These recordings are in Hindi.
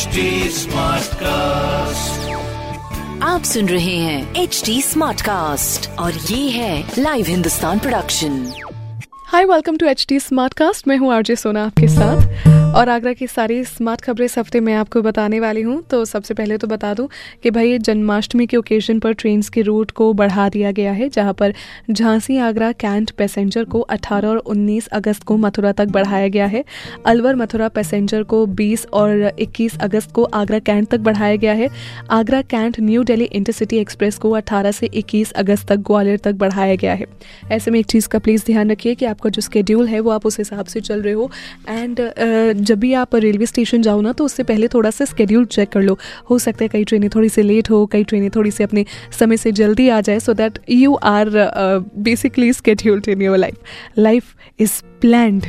HD कास्ट आप सुन रहे हैं एच डी स्मार्ट कास्ट और ये है live Hindustan production hi welcome to H D smart cast मैं हूँ आरजे सोना आपके साथ। और आगरा की सारी स्मार्ट खबरें इस हफ़्ते मैं आपको बताने वाली हूँ। तो सबसे पहले तो बता दूँ कि भाई, जन्माष्टमी के ओकेजन पर ट्रेन्स के रूट को बढ़ा दिया गया है, जहाँ पर झांसी, आगरा, कैंट पैसेंजर को 18 और 19 अगस्त को मथुरा तक बढ़ाया गया है। अलवर, मथुरा पैसेंजर को 20 और 21 अगस्त को आगरा, कैंट तक बढ़ाया गया है। Agra, cantt, new Delhi intercity express को 18 से 21 अगस्त तक ग्वालियर तक बढ़ाया गया है। ऐसे में एक चीज़ का प्लीज़ ध्यान रखिए कि आपका जो स्केड्यूल है, वो आप उस हिसाब से चल रहे हो। एंड जब भी आप रेलवे स्टेशन जाओ ना तो उससे पहले थोड़ा सा स्केड्यूल चेक कर लो। हो सकता है कई ट्रेनें थोड़ी सी लेट हो, कई ट्रेनें थोड़ी सी अपने समय से जल्दी आ जाए so that you are basically scheduled in your life life is planned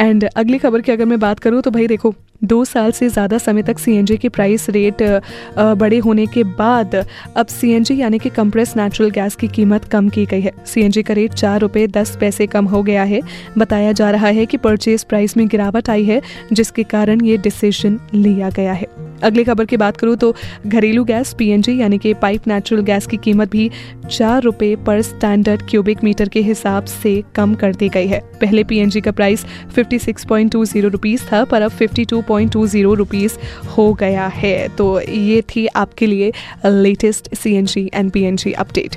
and अगली खबर की अगर मैं बात करूँ तो भाई देखो दो साल से ज़्यादा समय तक सीएनजी के प्राइस रेट बड़े होने के बाद, अब सीएनजी यानी कि कंप्रेस नेचुरल गैस की कीमत कम की गई है। सीएनजी का रेट चार रुपये दस पैसे कम हो गया है। बताया जा रहा है कि परचेज प्राइस में गिरावट आई है, जिसके कारण ये डिसीज़न लिया गया है। अगली खबर की बात करूँ तो घरेलू गैस पीएनजी यानी कि पाइप नेचुरल गैस की कीमत भी चार रुपये पर स्टैंडर्ड क्यूबिक मीटर के हिसाब से कम कर दी गई है। पहले पीएनजी का प्राइस 56.20 रुपीस था, पर अब 52.20 रुपीस हो गया है। तो ये थी आपके लिए latest CNG and PNG update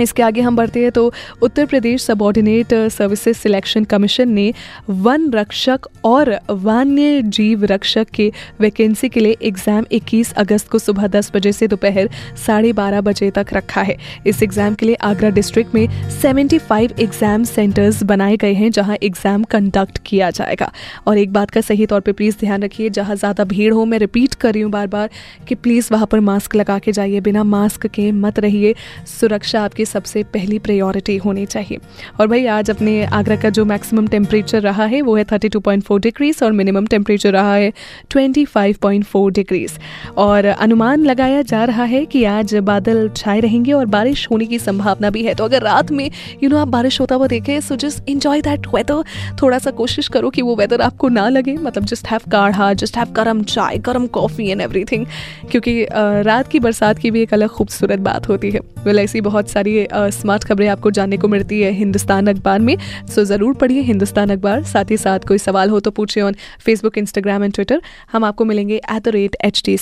इसके आगे हम बढ़ते हैं तो Uttar Pradesh subordinate services selection commission ने वन रक्षक और वन्य जीव रक्षक के वैकेंसी के लिए एग्ज़ाम 21 अगस्त को सुबह 10 बजे से दोपहर साढ़े बारह बजे तक रखा है। इस एग्ज़ाम के लिए आगरा डिस्ट्रिक्ट में 75 एग्ज़ाम सेंटर्स बनाए गए हैं, जहाँ एग्ज़ाम कंडक्ट किया जाएगा। और एक बात का सही तौर पर प्लीज़ ध्यान रखिए, जहाँ ज़्यादा भीड़ हो, मैं रिपीट कर रही हूँ बार बार कि प्लीज़ वहाँ पर मास्क लगा के जाइए, बिना मास्क के मत रहिए। सुरक्षा आपकी सबसे पहली प्रायोरिटी होनी चाहिए। और भाई, आज अपने आगरा का जो मैक्सिमम टेम्परेचर रहा है, वो है 32.4 डिग्रीज और मिनिमम टेम्परेचर रहा है 25.4 डिग्रीज और अनुमान लगाया जा रहा है कि आज बादल छाए रहेंगे और बारिश होने की संभावना भी है। तो अगर रात में यू नो आप बारिश होता हुआ देखें so just enjoy that weather थोड़ा सा कोशिश करो कि वो वेदर आपको ना लगे। मतलब just have kadha just have garam chai, गर्म कॉफ़ी एंड एवरीथिंग क्योंकि रात की बरसात की भी एक अलग खूबसूरत बात होती है। वेल ऐसी बहुत सारी स्मार्ट खबरें आपको जानने को मिलती है हिंदुस्तान अखबार में सो ज़रूर पढ़िए हिंदुस्तान अखबार। साथ ही साथ कोई सवाल हो तो पूछिए on Facebook Instagram and Twitter हम आपको मिलेंगे at the rate H T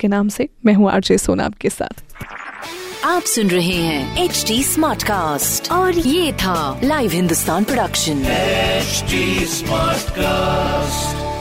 के नाम से। मैं हूँ आरजे सोना आपके साथ। आप सुन रहे हैं एच डी और ये था live Hindustan production HD Smartcast.